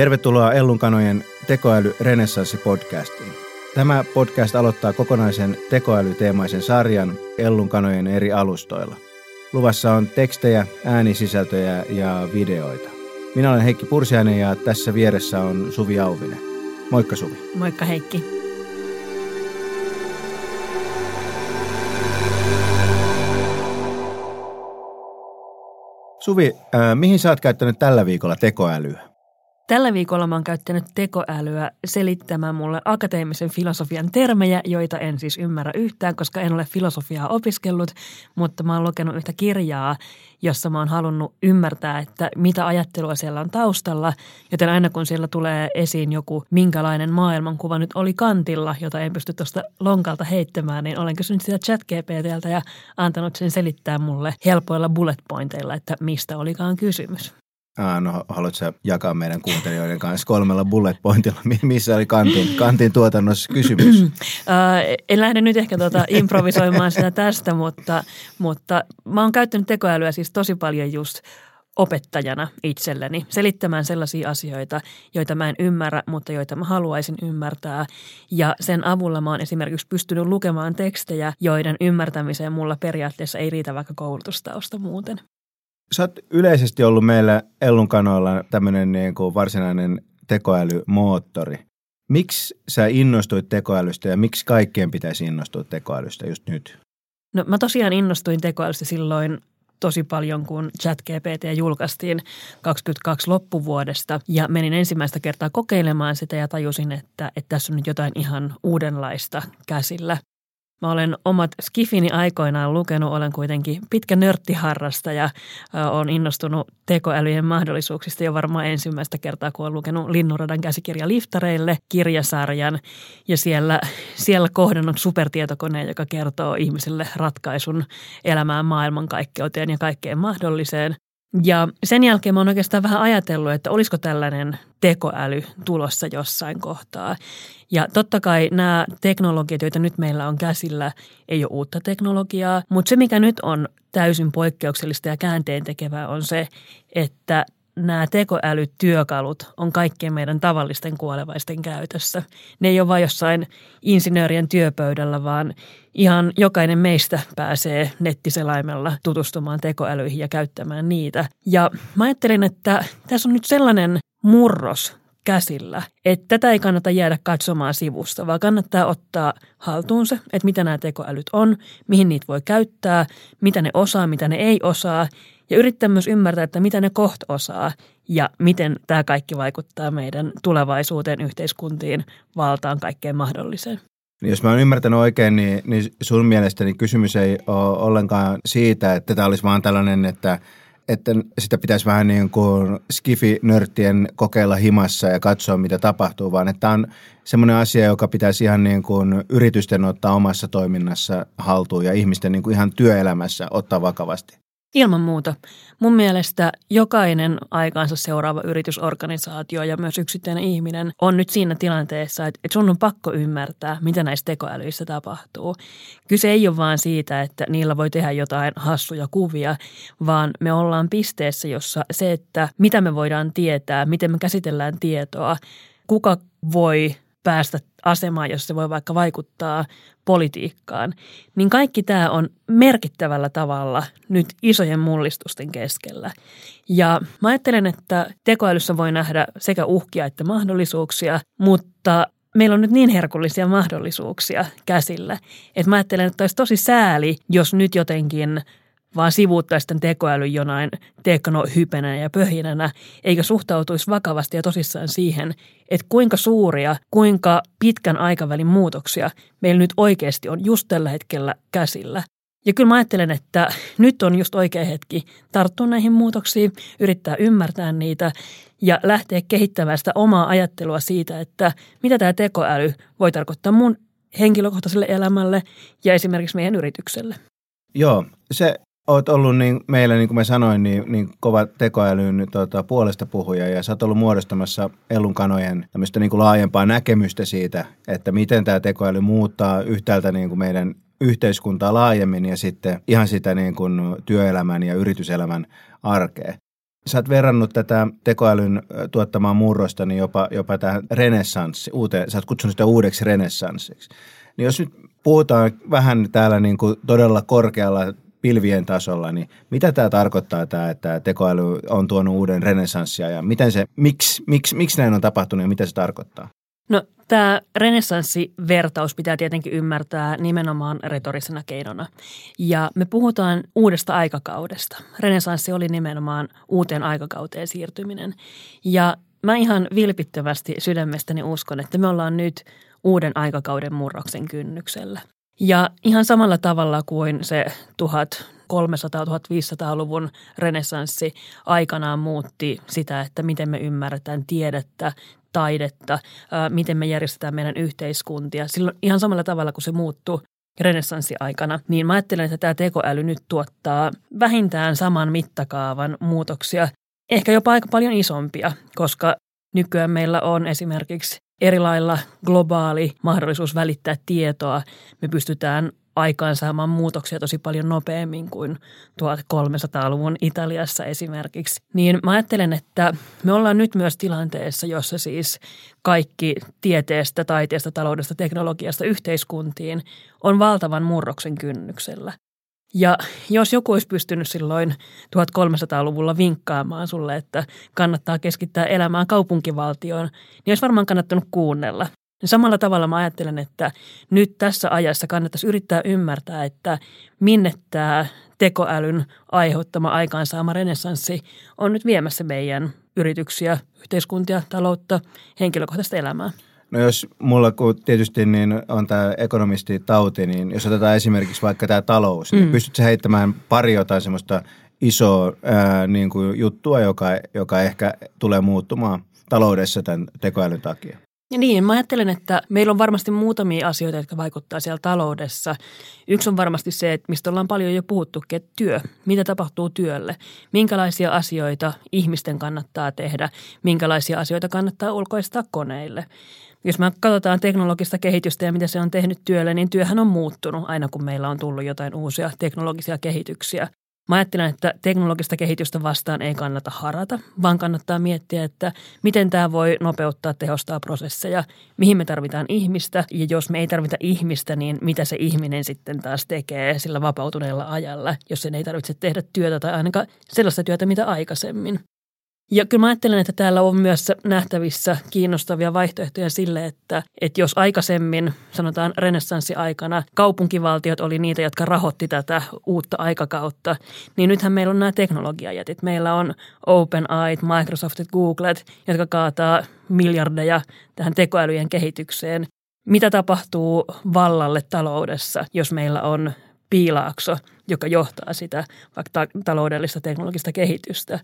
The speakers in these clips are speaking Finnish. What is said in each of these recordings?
Tervetuloa Ellunkanojen tekoäly renessanssi-podcastiin. Tämä podcast aloittaa kokonaisen tekoälyteemaisen sarjan Ellunkanojen eri alustoilla. Luvassa on tekstejä, äänisisältöjä ja videoita. Minä olen Heikki Pursiainen ja tässä vieressä on Suvi Auvinen. Moikka Suvi. Moikka Heikki. Suvi, äh, mihin sä oot käyttänyt tällä viikolla tekoälyä? Tällä viikolla mä oon käyttänyt tekoälyä selittämään mulle akateemisen filosofian termejä, joita en siis ymmärrä yhtään, koska en ole filosofiaa opiskellut, mutta mä oon lukenut yhtä kirjaa, jossa mä oon halunnut ymmärtää, että mitä ajattelua siellä on taustalla. Joten aina kun siellä tulee esiin joku, minkälainen maailmankuva nyt oli kantilla, jota en pysty tuosta lonkalta heittämään, niin olen kysynyt sitä chat GPTltä ja antanut sen selittää mulle helpoilla bullet pointeilla, että mistä olikaan kysymys. Ah, no, haluatko jakaa meidän kuuntelijoiden kanssa kolmella bullet pointilla, missä oli kantin, kantin tuotannossa kysymys? en lähde nyt ehkä tuota improvisoimaan sitä tästä, mutta, mutta mä oon käyttänyt tekoälyä siis tosi paljon just opettajana itselleni selittämään sellaisia asioita, joita mä en ymmärrä, mutta joita mä haluaisin ymmärtää. Ja sen avulla mä oon esimerkiksi pystynyt lukemaan tekstejä, joiden ymmärtämiseen mulla periaatteessa ei riitä vaikka koulutustausta muuten. Sä oot yleisesti ollut meillä Ellun kanoilla tämmöinen niin kuin varsinainen tekoälymoottori. Miksi sä innostuit tekoälystä ja miksi kaikkien pitäisi innostua tekoälystä just nyt? No mä tosiaan innostuin tekoälystä silloin tosi paljon, kun ChatGPT julkaistiin 22 loppuvuodesta ja menin ensimmäistä kertaa kokeilemaan sitä ja tajusin, että, että tässä on nyt jotain ihan uudenlaista käsillä. Mä olen omat skifini aikoinaan lukenut, olen kuitenkin pitkä nörttiharrasta ja olen innostunut tekoälyjen mahdollisuuksista jo varmaan ensimmäistä kertaa, kun olen lukenut Linnunradan käsikirja Liftareille kirjasarjan ja siellä, siellä kohdannut supertietokoneen, joka kertoo ihmiselle ratkaisun elämään maailmankaikkeuteen ja kaikkeen mahdolliseen. Ja sen jälkeen mä oon oikeastaan vähän ajatellut, että olisiko tällainen tekoäly tulossa jossain kohtaa. Ja totta kai nämä teknologiat, joita nyt meillä on käsillä, ei ole uutta teknologiaa, mutta se mikä nyt on täysin poikkeuksellista ja käänteen tekevää on se, että nämä tekoälytyökalut on kaikkien meidän tavallisten kuolevaisten käytössä. Ne ei ole vain jossain insinöörien työpöydällä, vaan ihan jokainen meistä pääsee nettiselaimella tutustumaan tekoälyihin ja käyttämään niitä. Ja mä ajattelin, että tässä on nyt sellainen murros käsillä. Että tätä ei kannata jäädä katsomaan sivusta, vaan kannattaa ottaa haltuun se, että mitä nämä tekoälyt on, mihin niitä voi käyttää, mitä ne osaa, mitä ne ei osaa ja yrittää myös ymmärtää, että mitä ne kohta osaa ja miten tämä kaikki vaikuttaa meidän tulevaisuuteen, yhteiskuntiin, valtaan, kaikkeen mahdolliseen. Niin jos mä oon ymmärtänyt oikein, niin, niin sun mielestäni kysymys ei ole ollenkaan siitä, että tämä olisi vaan tällainen, että että sitä pitäisi vähän niin kuin skifi-nörttien kokeilla himassa ja katsoa, mitä tapahtuu, vaan että tämä on semmoinen asia, joka pitäisi ihan niin kuin yritysten ottaa omassa toiminnassa haltuun ja ihmisten niin kuin ihan työelämässä ottaa vakavasti. Ilman muuta. Mun mielestä jokainen aikaansa seuraava yritysorganisaatio ja myös yksittäinen ihminen on nyt siinä tilanteessa, että sun on pakko ymmärtää, mitä näissä tekoälyissä tapahtuu. Kyse ei ole vaan siitä, että niillä voi tehdä jotain hassuja kuvia, vaan me ollaan pisteessä, jossa se, että mitä me voidaan tietää, miten me käsitellään tietoa, kuka voi päästä asemaan, jos se voi vaikka vaikuttaa politiikkaan, niin kaikki tämä on merkittävällä tavalla nyt isojen mullistusten keskellä. Ja mä ajattelen, että tekoälyssä voi nähdä sekä uhkia että mahdollisuuksia, mutta meillä on nyt niin herkullisia mahdollisuuksia käsillä, että mä ajattelen, että olisi tosi sääli, jos nyt jotenkin vaan sivuuttaisi tämän tekoälyn jonain teknohypenä ja pöhinänä, eikä suhtautuisi vakavasti ja tosissaan siihen, että kuinka suuria, kuinka pitkän aikavälin muutoksia meillä nyt oikeasti on just tällä hetkellä käsillä. Ja kyllä mä ajattelen, että nyt on just oikea hetki tarttua näihin muutoksiin, yrittää ymmärtää niitä ja lähteä kehittämään sitä omaa ajattelua siitä, että mitä tämä tekoäly voi tarkoittaa mun henkilökohtaiselle elämälle ja esimerkiksi meidän yritykselle. Joo, se oot ollut niin, meillä, niin kuin mä sanoin, niin, niin kova tekoälyn tota, puolesta puhuja ja sä oot ollut muodostamassa Ellun kanojen tämmöistä niin kuin laajempaa näkemystä siitä, että miten tämä tekoäly muuttaa yhtäältä niin kuin meidän yhteiskuntaa laajemmin ja sitten ihan sitä niin kuin työelämän ja yrityselämän arkea. Sä oot verrannut tätä tekoälyn tuottamaa murrosta niin jopa, jopa tähän renessanssi, uuteen, sä oot kutsunut sitä uudeksi renessanssiksi. Niin jos nyt puhutaan vähän täällä niin kuin todella korkealla pilvien tasolla, niin mitä tämä tarkoittaa tämä, että tekoäly on tuonut uuden renessanssia ja miten se, miksi, miksi, miksi näin on tapahtunut ja mitä se tarkoittaa? No tämä renessanssivertaus pitää tietenkin ymmärtää nimenomaan retorisena keinona. Ja me puhutaan uudesta aikakaudesta. Renessanssi oli nimenomaan uuteen aikakauteen siirtyminen. Ja mä ihan vilpittävästi sydämestäni uskon, että me ollaan nyt uuden aikakauden murroksen kynnyksellä. Ja ihan samalla tavalla kuin se 1300-1500-luvun renessanssi aikanaan muutti sitä, että miten me ymmärretään tiedettä, taidetta, miten me järjestetään meidän yhteiskuntia. Silloin ihan samalla tavalla kuin se muuttui renessanssiaikana, niin mä ajattelen, että tämä tekoäly nyt tuottaa vähintään saman mittakaavan muutoksia, ehkä jopa aika paljon isompia, koska nykyään meillä on esimerkiksi eri lailla globaali mahdollisuus välittää tietoa. Me pystytään aikaansaamaan muutoksia tosi paljon nopeammin kuin 1300-luvun Italiassa esimerkiksi. Niin mä ajattelen, että me ollaan nyt myös tilanteessa, jossa siis kaikki tieteestä, taiteesta, taloudesta, teknologiasta yhteiskuntiin on valtavan murroksen kynnyksellä. Ja jos joku olisi pystynyt silloin 1300-luvulla vinkkaamaan sulle, että kannattaa keskittää elämään kaupunkivaltioon, niin olisi varmaan kannattanut kuunnella. Samalla tavalla mä ajattelen, että nyt tässä ajassa kannattaisi yrittää ymmärtää, että minne tämä tekoälyn aiheuttama aikaansaama renessanssi on nyt viemässä meidän yrityksiä, yhteiskuntia, taloutta, henkilökohtaista elämää. No jos mulla kun tietysti niin on tämä ekonomistitauti, niin jos otetaan esimerkiksi vaikka tämä talous, niin mm. niin pystytkö heittämään pari jotain semmoista isoa ää, niin kuin juttua, joka, joka ehkä tulee muuttumaan taloudessa tämän tekoälyn takia? Ja niin, mä ajattelen, että meillä on varmasti muutamia asioita, jotka vaikuttaa siellä taloudessa. Yksi on varmasti se, että mistä ollaan paljon jo puhuttu, että työ. Mitä tapahtuu työlle? Minkälaisia asioita ihmisten kannattaa tehdä? Minkälaisia asioita kannattaa ulkoistaa koneille? Jos me katsotaan teknologista kehitystä ja mitä se on tehnyt työlle, niin työhän on muuttunut aina kun meillä on tullut jotain uusia teknologisia kehityksiä. Mä ajattelen, että teknologista kehitystä vastaan ei kannata harata, vaan kannattaa miettiä, että miten tämä voi nopeuttaa, tehostaa prosesseja, mihin me tarvitaan ihmistä ja jos me ei tarvita ihmistä, niin mitä se ihminen sitten taas tekee sillä vapautuneella ajalla, jos sen ei tarvitse tehdä työtä tai ainakaan sellaista työtä, mitä aikaisemmin. Ja kyllä mä ajattelen, että täällä on myös nähtävissä kiinnostavia vaihtoehtoja sille, että, että jos aikaisemmin, sanotaan renessanssiaikana, kaupunkivaltiot oli niitä, jotka rahoitti tätä uutta aikakautta, niin nythän meillä on nämä teknologiajätit. Meillä on OpenAI, Microsoftit, Googlet, jotka kaataa miljardeja tähän tekoälyjen kehitykseen. Mitä tapahtuu vallalle taloudessa, jos meillä on piilaakso, joka johtaa sitä vaikka taloudellista teknologista kehitystä?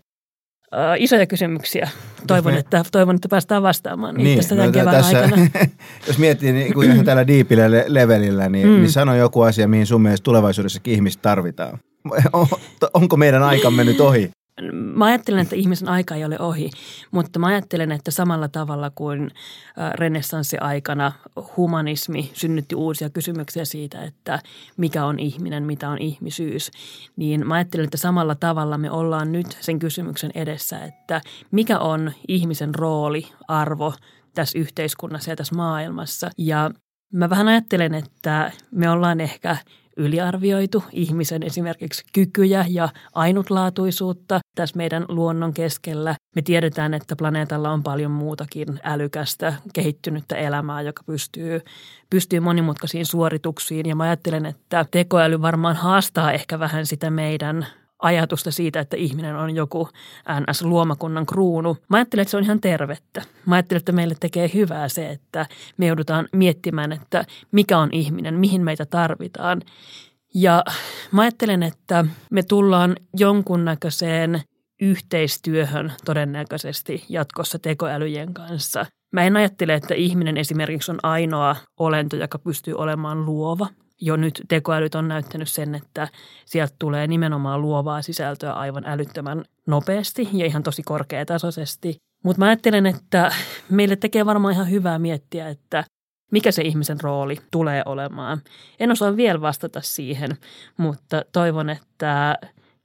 Isoja kysymyksiä. Toivon, me... että, toivon, että päästään vastaamaan niin, niitä tämän no, kevään tässä, aikana. jos miettii niin kuin ihan tällä diipillä levelillä, niin, mm. niin sano joku asia, mihin sun mielestä tulevaisuudessakin ihmistä tarvitaan. Onko meidän aikamme nyt ohi? Mä ajattelen, että ihmisen aika ei ole ohi, mutta mä ajattelen, että samalla tavalla kuin renessanssiaikana humanismi synnytti uusia kysymyksiä siitä, että mikä on ihminen, mitä on ihmisyys, niin mä ajattelen, että samalla tavalla me ollaan nyt sen kysymyksen edessä, että mikä on ihmisen rooli, arvo tässä yhteiskunnassa ja tässä maailmassa. Ja mä vähän ajattelen, että me ollaan ehkä yliarvioitu ihmisen esimerkiksi kykyjä ja ainutlaatuisuutta tässä meidän luonnon keskellä. Me tiedetään, että planeetalla on paljon muutakin älykästä, kehittynyttä elämää, joka pystyy, pystyy monimutkaisiin suorituksiin. Ja mä ajattelen, että tekoäly varmaan haastaa ehkä vähän sitä meidän ajatusta siitä, että ihminen on joku NS-luomakunnan kruunu. Mä ajattelen, että se on ihan tervettä. Mä ajattelen, että meille tekee hyvää se, että me joudutaan miettimään, että mikä on ihminen, mihin meitä tarvitaan. Ja mä ajattelen, että me tullaan jonkunnäköiseen yhteistyöhön todennäköisesti jatkossa tekoälyjen kanssa. Mä en ajattele, että ihminen esimerkiksi on ainoa olento, joka pystyy olemaan luova jo nyt tekoälyt on näyttänyt sen, että sieltä tulee nimenomaan luovaa sisältöä aivan älyttömän nopeasti ja ihan tosi korkeatasoisesti. Mutta mä ajattelen, että meille tekee varmaan ihan hyvää miettiä, että mikä se ihmisen rooli tulee olemaan. En osaa vielä vastata siihen, mutta toivon, että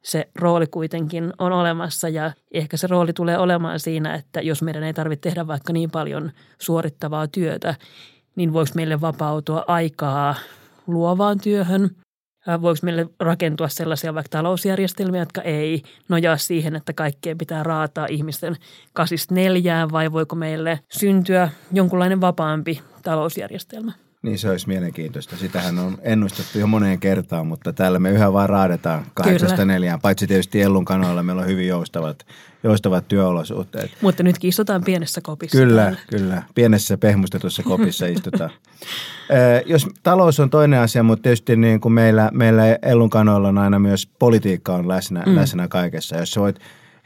se rooli kuitenkin on olemassa ja ehkä se rooli tulee olemaan siinä, että jos meidän ei tarvitse tehdä vaikka niin paljon suorittavaa työtä, niin voiko meille vapautua aikaa luovaan työhön – Voiko meille rakentua sellaisia vaikka talousjärjestelmiä, jotka ei nojaa siihen, että kaikkien pitää raataa ihmisten kasista neljään vai voiko meille syntyä jonkunlainen vapaampi talousjärjestelmä? Niin se olisi mielenkiintoista. Sitähän on ennustettu jo moneen kertaan, mutta täällä me yhä vaan raadetaan kahdeksasta neljään. Paitsi tietysti Ellun kanoilla meillä on hyvin joustavat, joustavat työolosuhteet. Mutta nyt istutaan pienessä kopissa. Kyllä, täällä. kyllä. Pienessä pehmustetussa kopissa istutaan. jos talous on toinen asia, mutta tietysti niin kuin meillä, meillä Ellun kanoilla on aina myös politiikka on läsnä, mm. läsnä kaikessa. Jos voit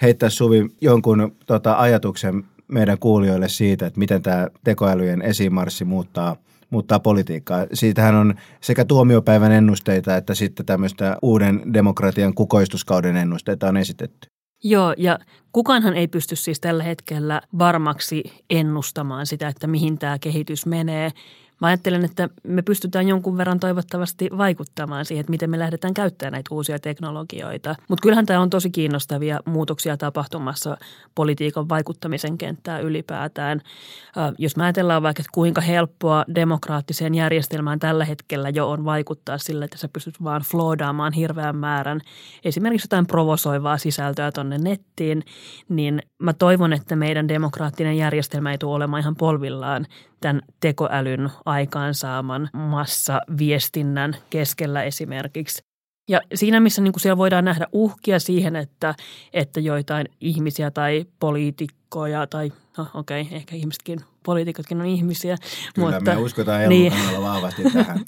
heittää Suvi jonkun tota, ajatuksen meidän kuulijoille siitä, että miten tämä tekoälyjen esimarssi muuttaa – muuttaa politiikkaa. Siitähän on sekä tuomiopäivän ennusteita että sitten tämmöistä uuden demokratian kukoistuskauden ennusteita on esitetty. Joo, ja kukaanhan ei pysty siis tällä hetkellä varmaksi ennustamaan sitä, että mihin tämä kehitys menee. Mä ajattelen, että me pystytään jonkun verran toivottavasti vaikuttamaan siihen, että miten me lähdetään käyttämään näitä uusia teknologioita. Mutta kyllähän tämä on tosi kiinnostavia muutoksia tapahtumassa politiikan vaikuttamisen kenttää ylipäätään. Jos mä ajatellaan vaikka, että kuinka helppoa demokraattiseen järjestelmään tällä hetkellä jo on vaikuttaa sillä, että sä pystyt vaan floodaamaan hirveän määrän esimerkiksi jotain provosoivaa sisältöä tonne nettiin, niin mä toivon, että meidän demokraattinen järjestelmä ei tule olemaan ihan polvillaan tämän tekoälyn aikaansaaman massaviestinnän keskellä esimerkiksi. Ja siinä, missä niin kuin siellä voidaan nähdä uhkia siihen, että, että joitain ihmisiä tai poliitikkoja tai no okei, okay, ehkä ihmisetkin, poliitikotkin on ihmisiä. Kyllä, mutta, me uskotaan niin, vahvasti tähän.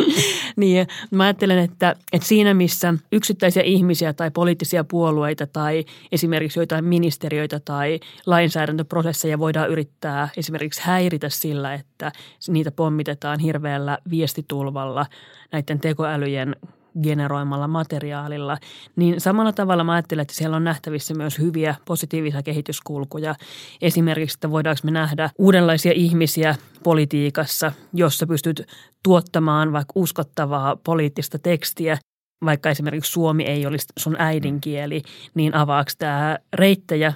niin, mä ajattelen, että, että siinä missä yksittäisiä ihmisiä tai poliittisia puolueita tai esimerkiksi joitain ministeriöitä tai lainsäädäntöprosesseja voidaan yrittää esimerkiksi häiritä sillä, että niitä pommitetaan hirveällä viestitulvalla näiden tekoälyjen generoimalla materiaalilla, niin samalla tavalla mä ajattelen, että siellä on nähtävissä myös hyviä positiivisia kehityskulkuja. Esimerkiksi, että voidaanko me nähdä uudenlaisia ihmisiä politiikassa, jossa pystyt tuottamaan vaikka uskottavaa poliittista tekstiä, vaikka esimerkiksi suomi ei olisi sun äidinkieli, niin avaako tämä reittejä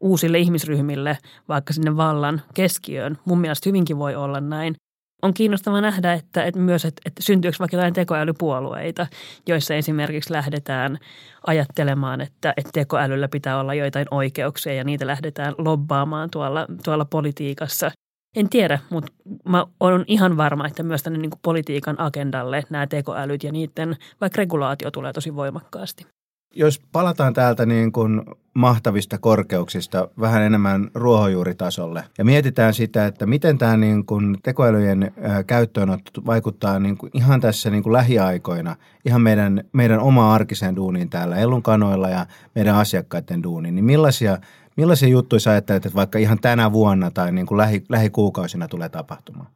uusille ihmisryhmille vaikka sinne vallan keskiöön. Mun mielestä hyvinkin voi olla näin on kiinnostava nähdä, että, että myös, että, että syntyykö vaikka jotain tekoälypuolueita, joissa esimerkiksi lähdetään ajattelemaan, että, että tekoälyllä pitää olla joitain oikeuksia ja niitä lähdetään lobbaamaan tuolla, tuolla politiikassa. En tiedä, mutta mä olen ihan varma, että myös tänne niin politiikan agendalle nämä tekoälyt ja niiden vaikka regulaatio tulee tosi voimakkaasti. Jos palataan täältä niin kuin mahtavista korkeuksista vähän enemmän ruohonjuuritasolle ja mietitään sitä, että miten tämä niin kuin tekoälyjen käyttöönotto vaikuttaa niin kuin ihan tässä niin kuin lähiaikoina ihan meidän, meidän oma arkiseen duuniin täällä Ellun kanoilla ja meidän asiakkaiden duuniin, niin millaisia, millaisia juttuja sä ajattelet, että vaikka ihan tänä vuonna tai niin kuin lähi, lähikuukausina tulee tapahtumaan?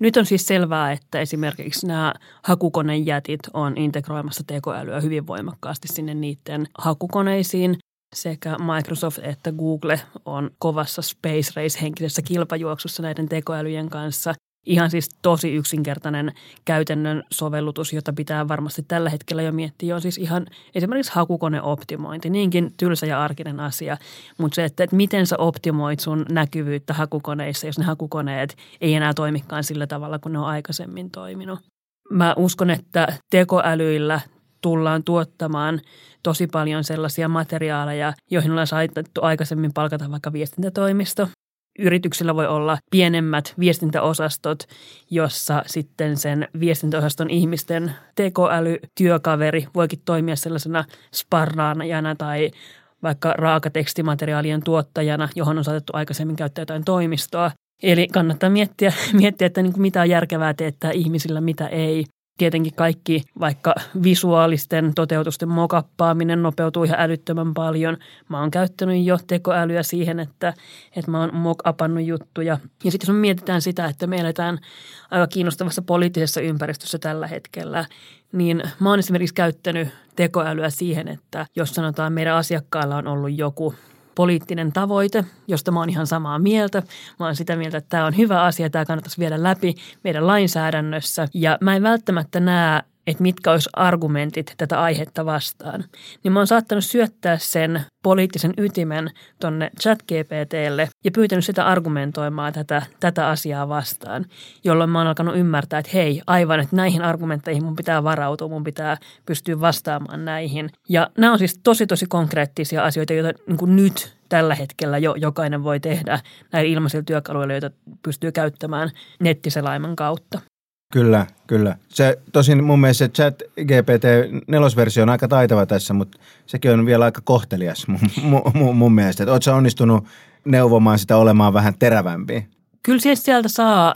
Nyt on siis selvää, että esimerkiksi nämä hakukonejätit on integroimassa tekoälyä hyvin voimakkaasti sinne niiden hakukoneisiin. Sekä Microsoft että Google on kovassa space race henkisessä kilpajuoksussa näiden tekoälyjen kanssa. Ihan siis tosi yksinkertainen käytännön sovellutus, jota pitää varmasti tällä hetkellä jo miettiä, on siis ihan esimerkiksi hakukoneoptimointi. Niinkin tylsä ja arkinen asia, mutta se, että, että miten sä optimoit sun näkyvyyttä hakukoneissa, jos ne hakukoneet ei enää toimikaan sillä tavalla, kun ne on aikaisemmin toiminut. Mä uskon, että tekoälyillä tullaan tuottamaan tosi paljon sellaisia materiaaleja, joihin ollaan saitettu aikaisemmin palkata vaikka viestintätoimisto yrityksillä voi olla pienemmät viestintäosastot, jossa sitten sen viestintäosaston ihmisten tekoälytyökaveri voikin toimia sellaisena sparraanajana tai vaikka raakatekstimateriaalien tuottajana, johon on saatettu aikaisemmin käyttää jotain toimistoa. Eli kannattaa miettiä, miettiä että niin kuin mitä on järkevää teettää ihmisillä, mitä ei tietenkin kaikki vaikka visuaalisten toteutusten mokappaaminen nopeutuu ihan älyttömän paljon. Mä oon käyttänyt jo tekoälyä siihen, että, että mä oon mockupannut juttuja. Ja sitten jos me mietitään sitä, että me eletään aika kiinnostavassa poliittisessa ympäristössä tällä hetkellä, niin mä oon esimerkiksi käyttänyt tekoälyä siihen, että jos sanotaan meidän asiakkaalla on ollut joku poliittinen tavoite, josta mä oon ihan samaa mieltä. Mä oon sitä mieltä, että tämä on hyvä asia, tämä kannattaisi viedä läpi meidän lainsäädännössä. Ja mä en välttämättä näe että mitkä olisi argumentit tätä aihetta vastaan, niin mä oon saattanut syöttää sen poliittisen ytimen tonne chat-GPTlle ja pyytänyt sitä argumentoimaan tätä, tätä asiaa vastaan, jolloin mä oon alkanut ymmärtää, että hei, aivan, että näihin argumentteihin mun pitää varautua, mun pitää pystyä vastaamaan näihin. Ja nämä on siis tosi, tosi konkreettisia asioita, joita niin nyt tällä hetkellä jo jokainen voi tehdä näillä ilmaisilla työkaluilla, joita pystyy käyttämään nettiselaimen kautta. Kyllä, kyllä. Se, tosin mun mielestä chat GPT nelosversio on aika taitava tässä, mutta sekin on vielä aika kohtelias mun, mun, mun mielestä. Oletko onnistunut neuvomaan sitä olemaan vähän terävämpi? Kyllä sieltä saa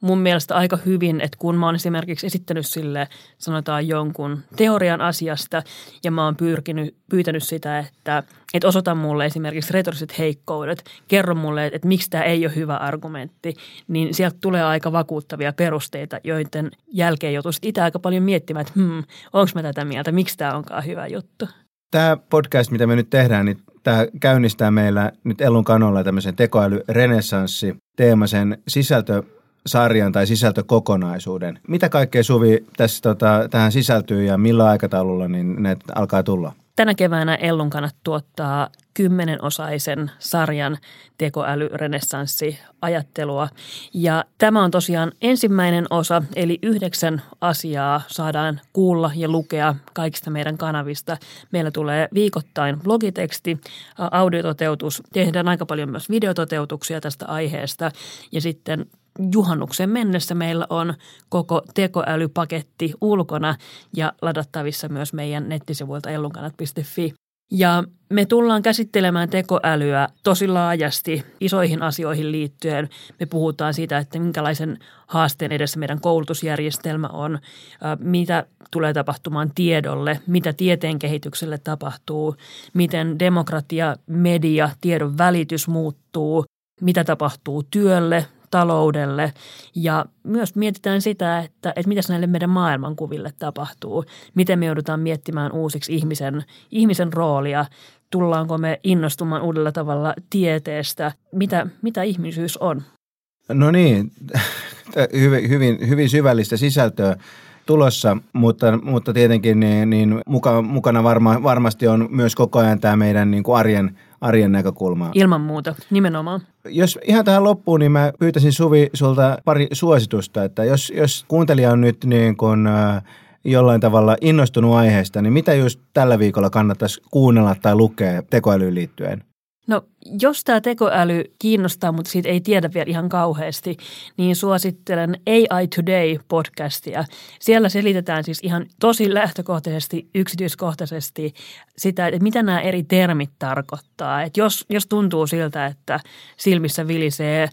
mun mielestä aika hyvin, että kun mä oon esimerkiksi esittänyt sille sanotaan jonkun teorian asiasta ja mä oon pyrkinyt, pyytänyt sitä, että, että osoita mulle esimerkiksi retoriset heikkoudet, kerro mulle, että, että miksi tämä ei ole hyvä argumentti, niin sieltä tulee aika vakuuttavia perusteita, joiden jälkeen joutuu itse aika paljon miettimään, että hmm, onko mä tätä mieltä, miksi tämä onkaan hyvä juttu. Tämä podcast, mitä me nyt tehdään, niin tämä käynnistää meillä nyt Ellun kanolla tämmöisen tekoälyrenessanssi teemaisen sisältö sarjan tai sisältökokonaisuuden. Mitä kaikkea Suvi tässä, tota, tähän sisältyy ja millä aikataululla niin ne alkaa tulla? Tänä keväänä Ellun kannat tuottaa kymmenenosaisen sarjan tekoälyrenessanssi ajattelua. Ja tämä on tosiaan ensimmäinen osa, eli yhdeksän asiaa saadaan kuulla ja lukea kaikista meidän kanavista. Meillä tulee viikoittain blogiteksti, audiototeutus, tehdään aika paljon myös videototeutuksia tästä aiheesta ja sitten juhannuksen mennessä meillä on koko tekoälypaketti ulkona ja ladattavissa myös meidän nettisivuilta ellunkanat.fi. Ja me tullaan käsittelemään tekoälyä tosi laajasti isoihin asioihin liittyen. Me puhutaan siitä, että minkälaisen haasteen edessä meidän koulutusjärjestelmä on, mitä tulee tapahtumaan tiedolle, mitä tieteen kehitykselle tapahtuu, miten demokratia, media, tiedon välitys muuttuu, mitä tapahtuu työlle, taloudelle ja myös mietitään sitä, että, että mitä näille meidän maailmankuville tapahtuu. Miten me joudutaan miettimään uusiksi ihmisen, ihmisen roolia, tullaanko me innostumaan uudella tavalla tieteestä, mitä, mitä ihmisyys on. No niin, hyvin, hyvin, hyvin syvällistä sisältöä tulossa, mutta, mutta tietenkin niin, niin muka, mukana varma, varmasti on myös koko ajan tämä meidän niin kuin arjen, arjen näkökulma. Ilman muuta, nimenomaan. Jos ihan tähän loppuun, niin mä pyytäisin Suvi sulta pari suositusta, että jos, jos kuuntelija on nyt niin kuin, äh, jollain tavalla innostunut aiheesta, niin mitä just tällä viikolla kannattaisi kuunnella tai lukea tekoälyyn liittyen? No jos tämä tekoäly kiinnostaa, mutta siitä ei tiedä vielä ihan kauheasti, niin suosittelen AI Today-podcastia. Siellä selitetään siis ihan tosi lähtökohtaisesti, yksityiskohtaisesti sitä, että mitä nämä eri termit tarkoittaa. Että jos, jos tuntuu siltä, että silmissä vilisee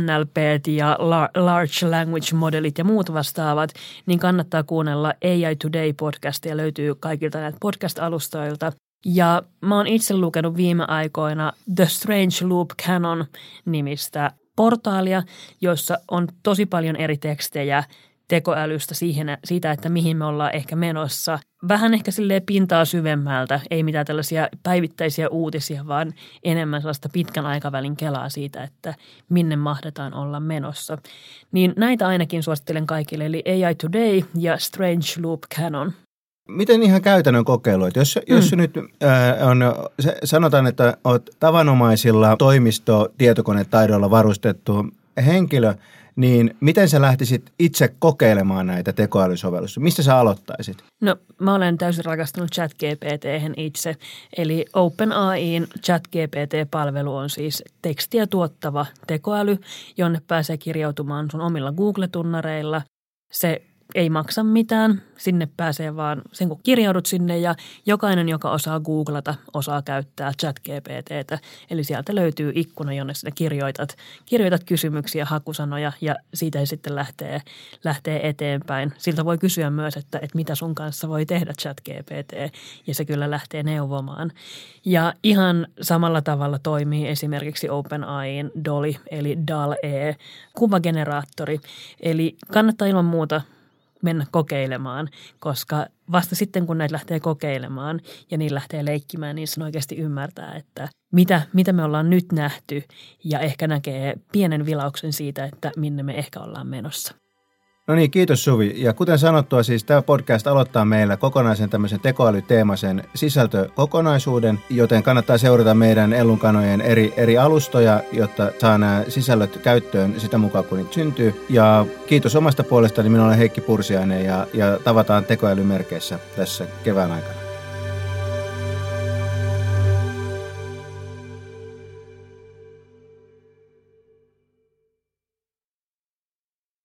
NLP ja Large Language Modelit ja muut vastaavat, niin kannattaa kuunnella AI Today-podcastia. Löytyy kaikilta näitä podcast-alustoilta. Ja mä oon itse lukenut viime aikoina The Strange Loop Canon nimistä portaalia, jossa on tosi paljon eri tekstejä tekoälystä siihen, siitä, että mihin me ollaan ehkä menossa. Vähän ehkä sille pintaa syvemmältä, ei mitään tällaisia päivittäisiä uutisia, vaan enemmän sellaista pitkän aikavälin kelaa siitä, että minne mahdetaan olla menossa. Niin näitä ainakin suosittelen kaikille, eli AI Today ja Strange Loop Canon. Miten ihan käytännön kokeilu, että jos, mm. jos nyt äh, on, sanotaan, että olet tavanomaisilla toimisto-tietokonetaidoilla varustettu henkilö, niin miten sä lähtisit itse kokeilemaan näitä tekoälysovelluksia? Mistä sä aloittaisit? No mä olen täysin rakastunut ChatGPT itse. Eli OpenAIin ChatGPT-palvelu on siis tekstiä tuottava tekoäly, jonne pääsee kirjautumaan sun omilla Google-tunnareilla. Se ei maksa mitään. Sinne pääsee vaan sen, kun kirjaudut sinne ja jokainen, joka osaa googlata, osaa käyttää chat GPTtä. Eli sieltä löytyy ikkuna, jonne sinne kirjoitat, kirjoitat kysymyksiä, hakusanoja ja siitä sitten lähtee, lähtee eteenpäin. Siltä voi kysyä myös, että, että mitä sun kanssa voi tehdä chat GPT ja se kyllä lähtee neuvomaan. Ja ihan samalla tavalla toimii esimerkiksi OpenAIin Dolly eli DAL-E kuvageneraattori. Eli kannattaa ilman muuta – mennä kokeilemaan, koska vasta sitten kun näitä lähtee kokeilemaan ja niin lähtee leikkimään, niin sen oikeasti ymmärtää, että mitä, mitä me ollaan nyt nähty ja ehkä näkee pienen vilauksen siitä, että minne me ehkä ollaan menossa. No niin, kiitos Suvi. Ja kuten sanottua, siis tämä podcast aloittaa meillä kokonaisen tämmöisen tekoälyteemaisen sisältökokonaisuuden, joten kannattaa seurata meidän Ellunkanojen eri, eri alustoja, jotta saa nämä sisällöt käyttöön sitä mukaan, kun niitä syntyy. Ja kiitos omasta puolestani, minä olen Heikki Pursiainen ja, ja tavataan tekoälymerkeissä tässä kevään aikana.